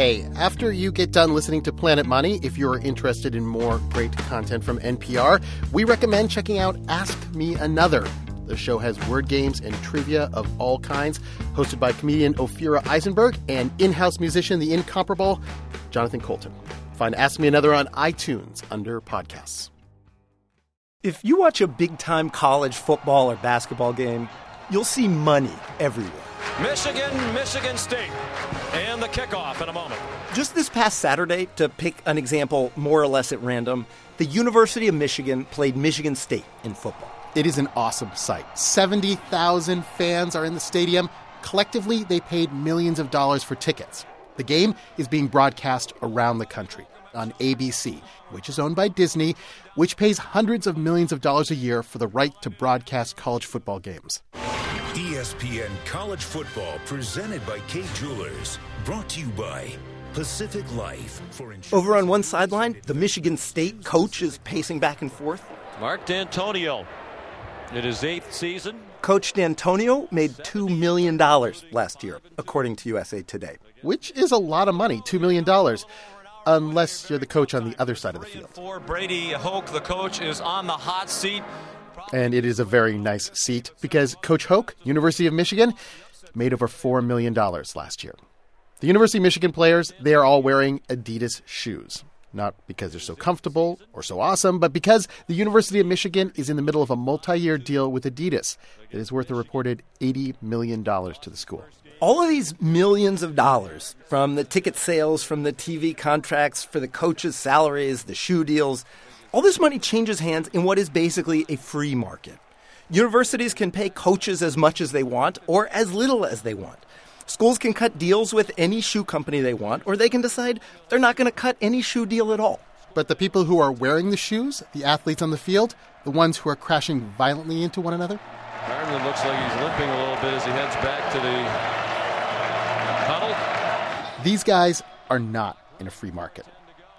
Hey, after you get done listening to Planet Money, if you're interested in more great content from NPR, we recommend checking out Ask Me Another. The show has word games and trivia of all kinds, hosted by comedian Ophira Eisenberg and in house musician, the incomparable Jonathan Coulton. Find Ask Me Another on iTunes under podcasts. If you watch a big time college football or basketball game, you'll see money everywhere. Michigan, Michigan State, and the kickoff in a moment. Just this past Saturday, to pick an example more or less at random, the University of Michigan played Michigan State in football. It is an awesome sight. 70,000 fans are in the stadium. Collectively, they paid millions of dollars for tickets. The game is being broadcast around the country on ABC, which is owned by Disney, which pays hundreds of millions of dollars a year for the right to broadcast college football games. ESPN College Football presented by Kay Jewelers. Brought to you by Pacific Life. For Over on one sideline, the Michigan State coach is pacing back and forth. Mark Dantonio in his eighth season. Coach Dantonio made $2 million last year, according to USA Today. Which is a lot of money, $2 million, unless you're the coach on the other side of the field. For Brady Hoke, the coach, is on the hot seat. And it is a very nice seat because Coach Hoke, University of Michigan, made over $4 million last year. The University of Michigan players, they are all wearing Adidas shoes. Not because they're so comfortable or so awesome, but because the University of Michigan is in the middle of a multi year deal with Adidas that is worth a reported $80 million to the school. All of these millions of dollars from the ticket sales, from the TV contracts, for the coaches' salaries, the shoe deals, all this money changes hands in what is basically a free market. Universities can pay coaches as much as they want or as little as they want. Schools can cut deals with any shoe company they want, or they can decide they're not going to cut any shoe deal at all. But the people who are wearing the shoes, the athletes on the field, the ones who are crashing violently into one another? Gardner looks like he's limping a little bit as he heads back to the huddle. These guys are not in a free market.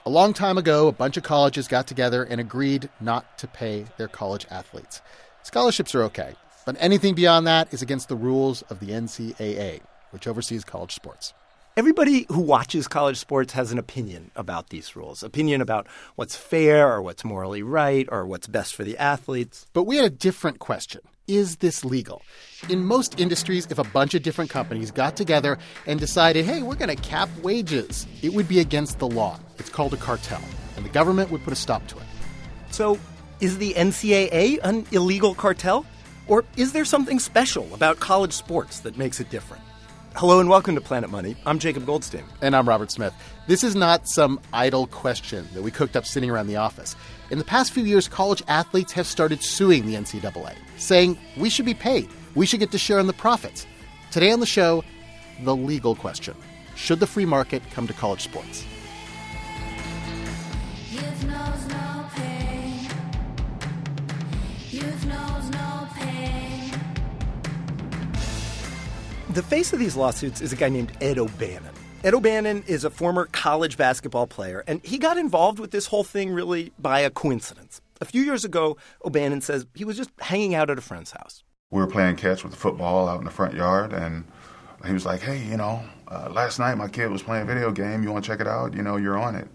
A long time ago, a bunch of colleges got together and agreed not to pay their college athletes. Scholarships are okay, but anything beyond that is against the rules of the NCAA, which oversees college sports. Everybody who watches college sports has an opinion about these rules, opinion about what's fair or what's morally right or what's best for the athletes. But we had a different question. Is this legal? In most industries, if a bunch of different companies got together and decided, hey, we're going to cap wages, it would be against the law. It's called a cartel, and the government would put a stop to it. So, is the NCAA an illegal cartel? Or is there something special about college sports that makes it different? Hello and welcome to Planet Money. I'm Jacob Goldstein. And I'm Robert Smith. This is not some idle question that we cooked up sitting around the office. In the past few years, college athletes have started suing the NCAA, saying we should be paid, we should get to share in the profits. Today on the show, the legal question Should the free market come to college sports? The face of these lawsuits is a guy named Ed O'Bannon. Ed O'Bannon is a former college basketball player, and he got involved with this whole thing really by a coincidence. A few years ago, O'Bannon says he was just hanging out at a friend's house. We were playing catch with the football out in the front yard, and he was like, "Hey, you know, uh, last night my kid was playing a video game. You want to check it out? You know, you're on it."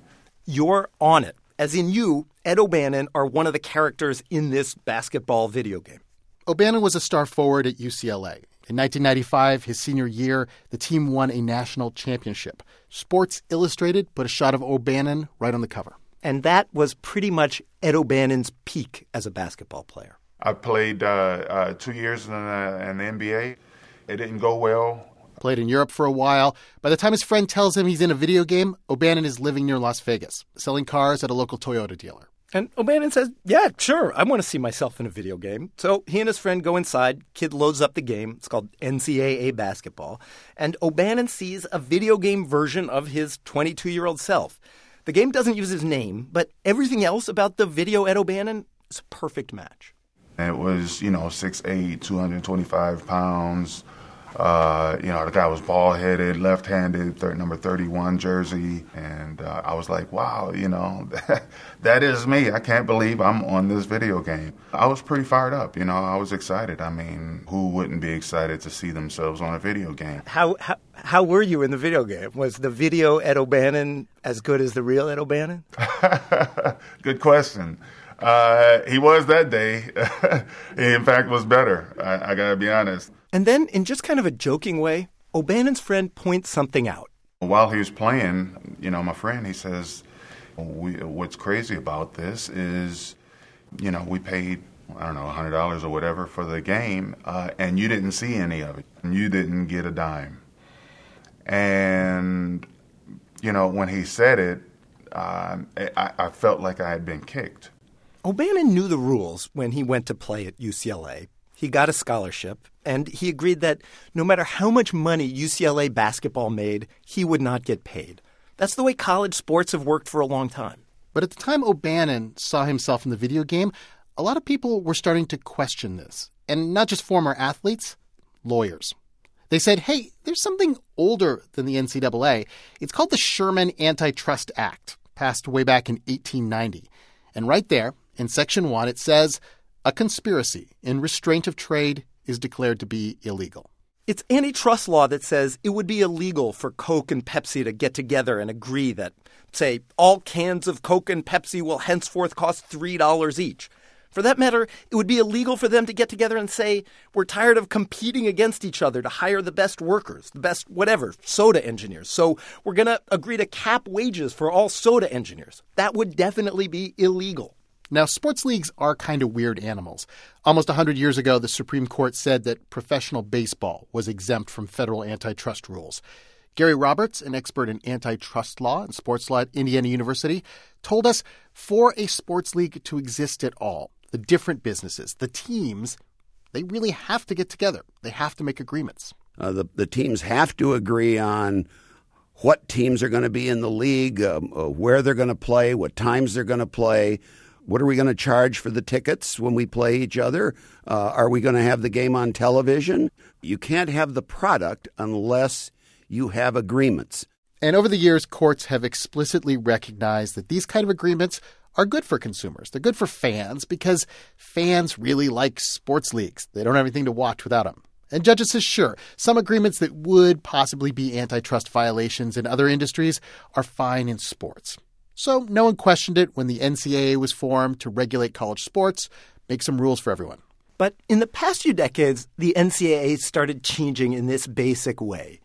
You're on it. As in you, Ed O'Bannon, are one of the characters in this basketball video game. O'Bannon was a star forward at UCLA. In 1995, his senior year, the team won a national championship. Sports Illustrated put a shot of O'Bannon right on the cover. And that was pretty much Ed O'Bannon's peak as a basketball player. I played uh, uh, two years in the, in the NBA. It didn't go well. Played in Europe for a while. By the time his friend tells him he's in a video game, O'Bannon is living near Las Vegas, selling cars at a local Toyota dealer. And O'Bannon says, Yeah, sure, I want to see myself in a video game. So he and his friend go inside. Kid loads up the game. It's called NCAA basketball. And O'Bannon sees a video game version of his 22 year old self. The game doesn't use his name, but everything else about the video Ed O'Bannon is a perfect match. It was, you know, 6'8, 225 pounds. Uh, you know, the guy was bald headed, left handed, number 31 jersey. And uh, I was like, wow, you know, that, that is me. I can't believe I'm on this video game. I was pretty fired up. You know, I was excited. I mean, who wouldn't be excited to see themselves on a video game? How, how, How were you in the video game? Was the video Ed O'Bannon as good as the real Ed O'Bannon? Good question. Uh, he was that day. he, in fact, was better. I, I got to be honest. And then, in just kind of a joking way, O'Bannon's friend points something out. While he was playing, you know, my friend, he says, we, What's crazy about this is, you know, we paid, I don't know, $100 or whatever for the game, uh, and you didn't see any of it. And you didn't get a dime. And, you know, when he said it, um, I, I felt like I had been kicked. O'Bannon knew the rules when he went to play at UCLA. He got a scholarship, and he agreed that no matter how much money UCLA basketball made, he would not get paid. That's the way college sports have worked for a long time. But at the time O'Bannon saw himself in the video game, a lot of people were starting to question this. And not just former athletes, lawyers. They said, hey, there's something older than the NCAA. It's called the Sherman Antitrust Act, passed way back in 1890. And right there, in Section 1, it says a conspiracy in restraint of trade is declared to be illegal. It's antitrust law that says it would be illegal for Coke and Pepsi to get together and agree that, say, all cans of Coke and Pepsi will henceforth cost $3 each. For that matter, it would be illegal for them to get together and say, we're tired of competing against each other to hire the best workers, the best whatever, soda engineers. So we're going to agree to cap wages for all soda engineers. That would definitely be illegal. Now, sports leagues are kind of weird animals. Almost 100 years ago, the Supreme Court said that professional baseball was exempt from federal antitrust rules. Gary Roberts, an expert in antitrust law and sports law at Indiana University, told us for a sports league to exist at all, the different businesses, the teams, they really have to get together. They have to make agreements. Uh, the, the teams have to agree on what teams are going to be in the league, um, uh, where they're going to play, what times they're going to play. What are we going to charge for the tickets when we play each other? Uh, are we going to have the game on television? You can't have the product unless you have agreements. And over the years, courts have explicitly recognized that these kind of agreements are good for consumers. They're good for fans because fans really like sports leagues. They don't have anything to watch without them. And judges say, sure, some agreements that would possibly be antitrust violations in other industries are fine in sports. So no one questioned it when the NCAA was formed to regulate college sports, make some rules for everyone. But in the past few decades, the NCAA started changing in this basic way.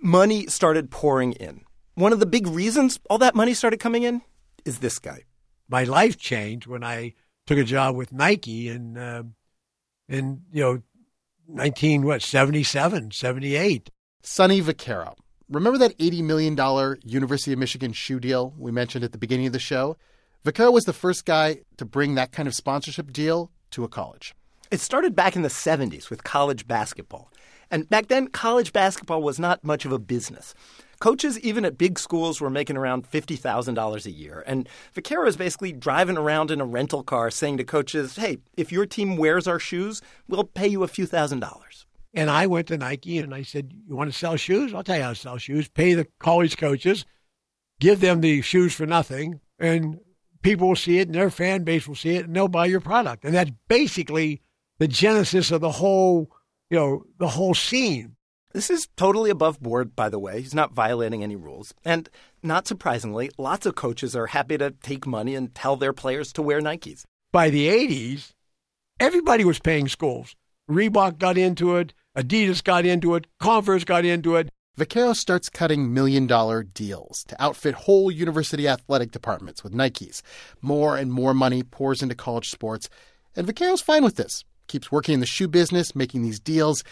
Money started pouring in. One of the big reasons all that money started coming in is this guy. My life changed when I took a job with Nike in, uh, in you know, 19, what, 77, 78. Sonny Vaccaro. Remember that $80 million University of Michigan shoe deal we mentioned at the beginning of the show? Vaccaro was the first guy to bring that kind of sponsorship deal to a college. It started back in the 70s with college basketball. And back then, college basketball was not much of a business. Coaches, even at big schools, were making around $50,000 a year. And Vaccaro is basically driving around in a rental car saying to coaches, hey, if your team wears our shoes, we'll pay you a few thousand dollars. And I went to Nike and I said, You want to sell shoes? I'll tell you how to sell shoes. Pay the college coaches, give them the shoes for nothing, and people will see it and their fan base will see it and they'll buy your product. And that's basically the genesis of the whole, you know, the whole scene. This is totally above board, by the way. He's not violating any rules. And not surprisingly, lots of coaches are happy to take money and tell their players to wear Nikes. By the 80s, everybody was paying schools. Reebok got into it, Adidas got into it, Converse got into it. Vaccaro starts cutting million dollar deals to outfit whole university athletic departments with Nikes. More and more money pours into college sports, and Vaccaro's fine with this. Keeps working in the shoe business, making these deals.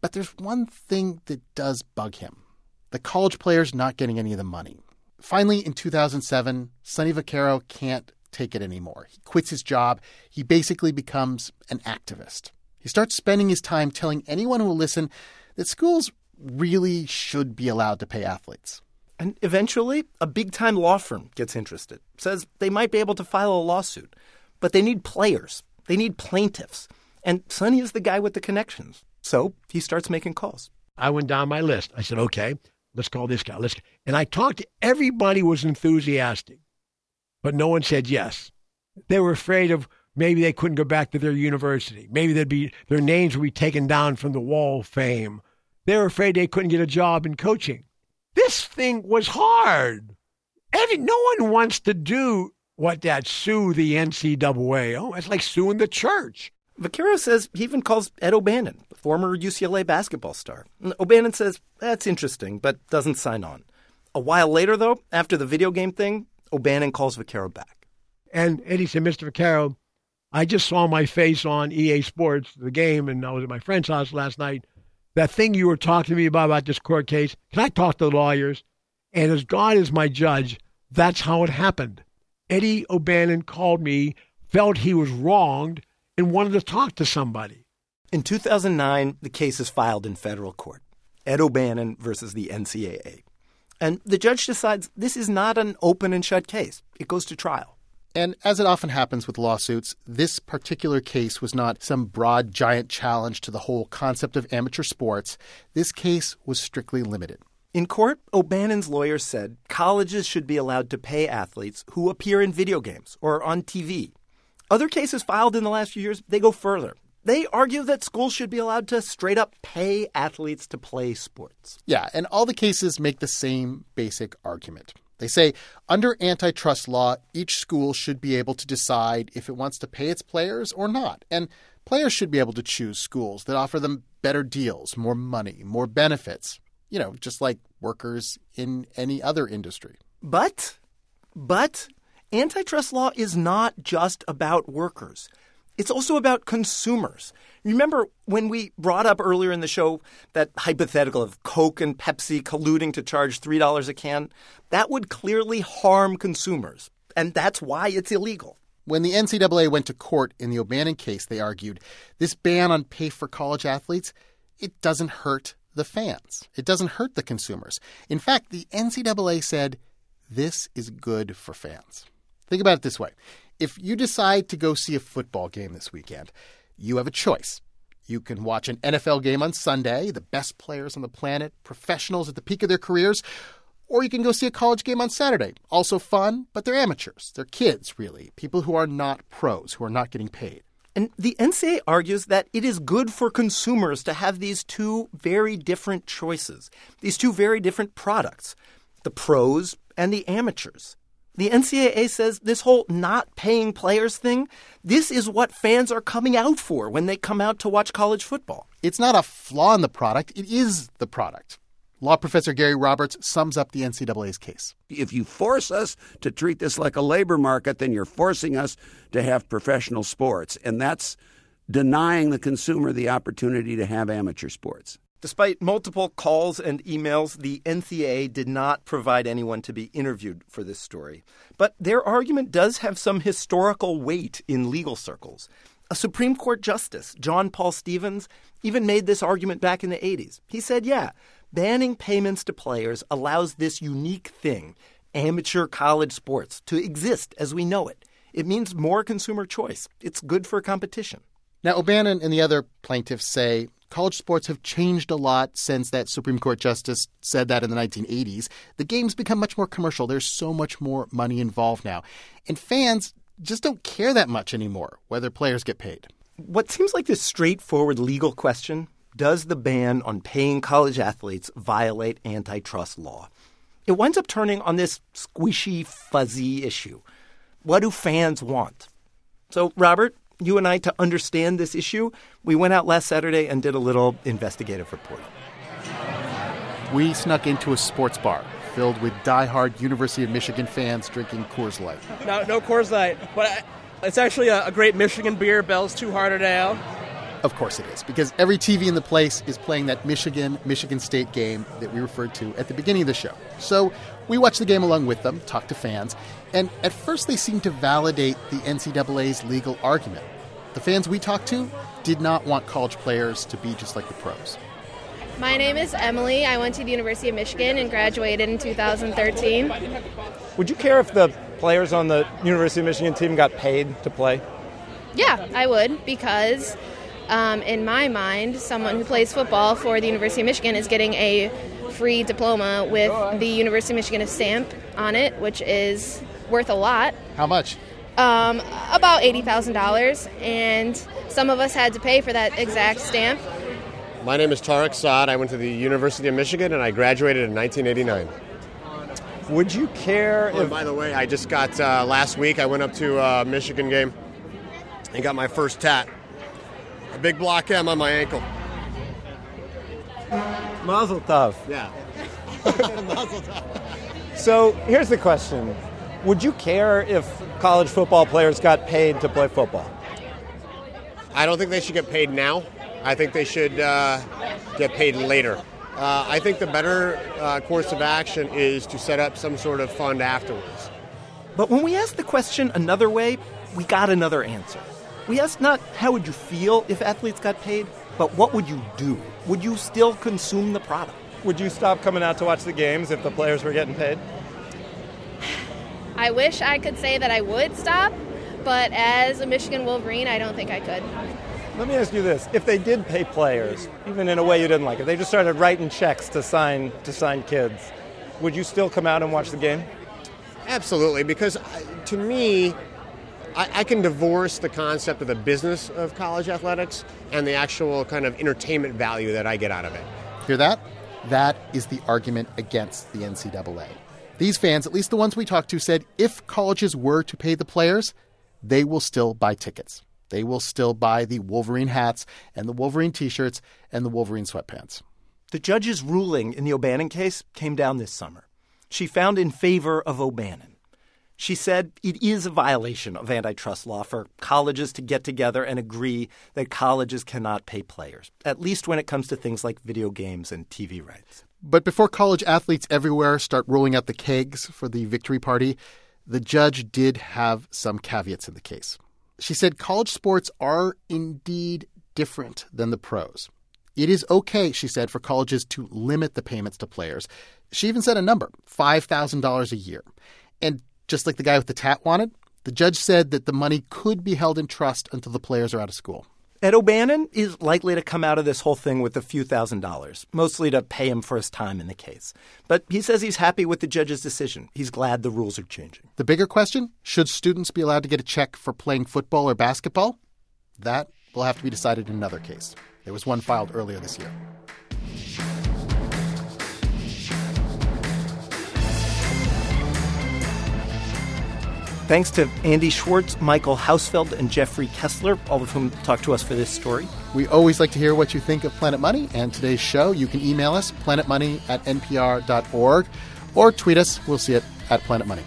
But there's one thing that does bug him the college players not getting any of the money. Finally, in 2007, Sonny Vaccaro can't take it anymore. He quits his job. He basically becomes an activist. He starts spending his time telling anyone who will listen that schools really should be allowed to pay athletes. And eventually, a big time law firm gets interested, says they might be able to file a lawsuit, but they need players, they need plaintiffs. And Sonny is the guy with the connections. So he starts making calls. I went down my list. I said, okay, let's call this guy. Let's and I talked to everybody was enthusiastic, but no one said yes. They were afraid of maybe they couldn't go back to their university. Maybe they'd be their names would be taken down from the wall of fame. they were afraid they couldn't get a job in coaching. This thing was hard. Every, no one wants to do what that sue the NCAA. Oh, it's like suing the church. Vaccaro says he even calls Ed O'Bannon, the former UCLA basketball star. And O'Bannon says that's interesting, but doesn't sign on. A while later, though, after the video game thing, O'Bannon calls Vaccaro back. And Eddie said, Mr. Vaccaro, I just saw my face on EA Sports, the game, and I was at my friend's house last night. That thing you were talking to me about, about this court case, can I talk to the lawyers? And as God is my judge, that's how it happened. Eddie O'Bannon called me, felt he was wronged, and wanted to talk to somebody. In 2009, the case is filed in federal court Ed O'Bannon versus the NCAA. And the judge decides this is not an open and shut case, it goes to trial. And as it often happens with lawsuits, this particular case was not some broad, giant challenge to the whole concept of amateur sports. This case was strictly limited. In court, O'Bannon's lawyer said colleges should be allowed to pay athletes who appear in video games or on TV. Other cases filed in the last few years, they go further. They argue that schools should be allowed to straight up pay athletes to play sports. Yeah, and all the cases make the same basic argument. They say under antitrust law, each school should be able to decide if it wants to pay its players or not. And players should be able to choose schools that offer them better deals, more money, more benefits. You know, just like workers in any other industry. But, but, antitrust law is not just about workers. It's also about consumers. Remember when we brought up earlier in the show that hypothetical of Coke and Pepsi colluding to charge $3 a can? That would clearly harm consumers, and that's why it's illegal. When the NCAA went to court in the O'Bannon case, they argued this ban on pay for college athletes, it doesn't hurt the fans. It doesn't hurt the consumers. In fact, the NCAA said this is good for fans. Think about it this way. If you decide to go see a football game this weekend, you have a choice. You can watch an NFL game on Sunday, the best players on the planet, professionals at the peak of their careers, or you can go see a college game on Saturday. Also fun, but they're amateurs. They're kids, really, people who are not pros, who are not getting paid. And the NCAA argues that it is good for consumers to have these two very different choices, these two very different products the pros and the amateurs. The NCAA says this whole not paying players thing, this is what fans are coming out for when they come out to watch college football. It's not a flaw in the product, it is the product. Law professor Gary Roberts sums up the NCAA's case. If you force us to treat this like a labor market, then you're forcing us to have professional sports. And that's denying the consumer the opportunity to have amateur sports. Despite multiple calls and emails, the NCAA did not provide anyone to be interviewed for this story. But their argument does have some historical weight in legal circles. A Supreme Court Justice, John Paul Stevens, even made this argument back in the 80s. He said, yeah, banning payments to players allows this unique thing, amateur college sports, to exist as we know it. It means more consumer choice. It's good for competition. Now, O'Bannon and the other plaintiffs say college sports have changed a lot since that Supreme Court justice said that in the 1980s. The game's become much more commercial. There's so much more money involved now. And fans just don't care that much anymore whether players get paid. What seems like this straightforward legal question does the ban on paying college athletes violate antitrust law? It winds up turning on this squishy, fuzzy issue. What do fans want? So, Robert, you and I, to understand this issue, we went out last Saturday and did a little investigative reporting. We snuck into a sports bar filled with die-hard University of Michigan fans drinking Coors Light. No, no Coors Light, but I, it's actually a, a great Michigan beer, Bell's Two Hearted Ale. Of course it is, because every TV in the place is playing that Michigan Michigan State game that we referred to at the beginning of the show. So we watched the game along with them, talk to fans, and at first they seemed to validate the NCAA's legal argument. The fans we talked to did not want college players to be just like the pros. My name is Emily. I went to the University of Michigan and graduated in 2013. Would you care if the players on the University of Michigan team got paid to play? Yeah, I would because, um, in my mind, someone who plays football for the University of Michigan is getting a free diploma with the University of Michigan stamp on it, which is worth a lot. How much? Um, about $80,000. And some of us had to pay for that exact stamp. My name is Tarek Saad. I went to the University of Michigan and I graduated in 1989. Would you care Oh, if. by the way, I just got uh, last week. I went up to a Michigan game and got my first tat. A big block M on my ankle. Mazel tov. Yeah. So here's the question Would you care if college football players got paid to play football? I don't think they should get paid now. I think they should uh, get paid later. Uh, I think the better uh, course of action is to set up some sort of fund afterwards. But when we asked the question another way, we got another answer. We asked not how would you feel if athletes got paid, but what would you do? Would you still consume the product? Would you stop coming out to watch the games if the players were getting paid? I wish I could say that I would stop, but as a Michigan Wolverine, I don't think I could. Let me ask you this: If they did pay players, even in a way you didn't like, if they just started writing checks to sign to sign kids, would you still come out and watch the game? Absolutely, because uh, to me, I, I can divorce the concept of the business of college athletics and the actual kind of entertainment value that I get out of it. Hear that? That is the argument against the NCAA. These fans, at least the ones we talked to, said if colleges were to pay the players, they will still buy tickets. They will still buy the Wolverine hats and the Wolverine t shirts and the Wolverine sweatpants. The judge's ruling in the O'Bannon case came down this summer. She found in favor of O'Bannon. She said it is a violation of antitrust law for colleges to get together and agree that colleges cannot pay players, at least when it comes to things like video games and TV rights. But before college athletes everywhere start rolling out the kegs for the victory party, the judge did have some caveats in the case. She said college sports are indeed different than the pros. It is okay, she said, for colleges to limit the payments to players. She even said a number $5,000 a year. And just like the guy with the tat wanted, the judge said that the money could be held in trust until the players are out of school. Ed O'Bannon is likely to come out of this whole thing with a few thousand dollars, mostly to pay him for his time in the case. But he says he's happy with the judge's decision. He's glad the rules are changing. The bigger question should students be allowed to get a check for playing football or basketball? That will have to be decided in another case. There was one filed earlier this year. Thanks to Andy Schwartz, Michael Hausfeld, and Jeffrey Kessler, all of whom talked to us for this story. We always like to hear what you think of Planet Money and today's show. You can email us, planetmoney at npr.org, or tweet us. We'll see it at Planet Money.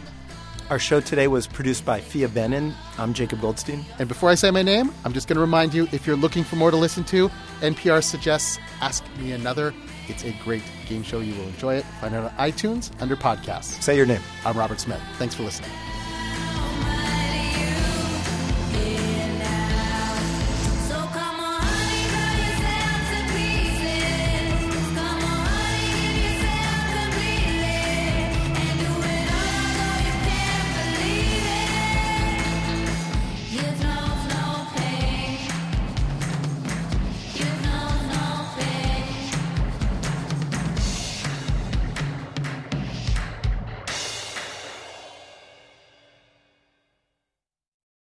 Our show today was produced by Phia Bennin. I'm Jacob Goldstein. And before I say my name, I'm just going to remind you if you're looking for more to listen to, NPR suggests Ask Me Another. It's a great game show. You will enjoy it. Find it on iTunes under podcasts. Say your name. I'm Robert Smith. Thanks for listening.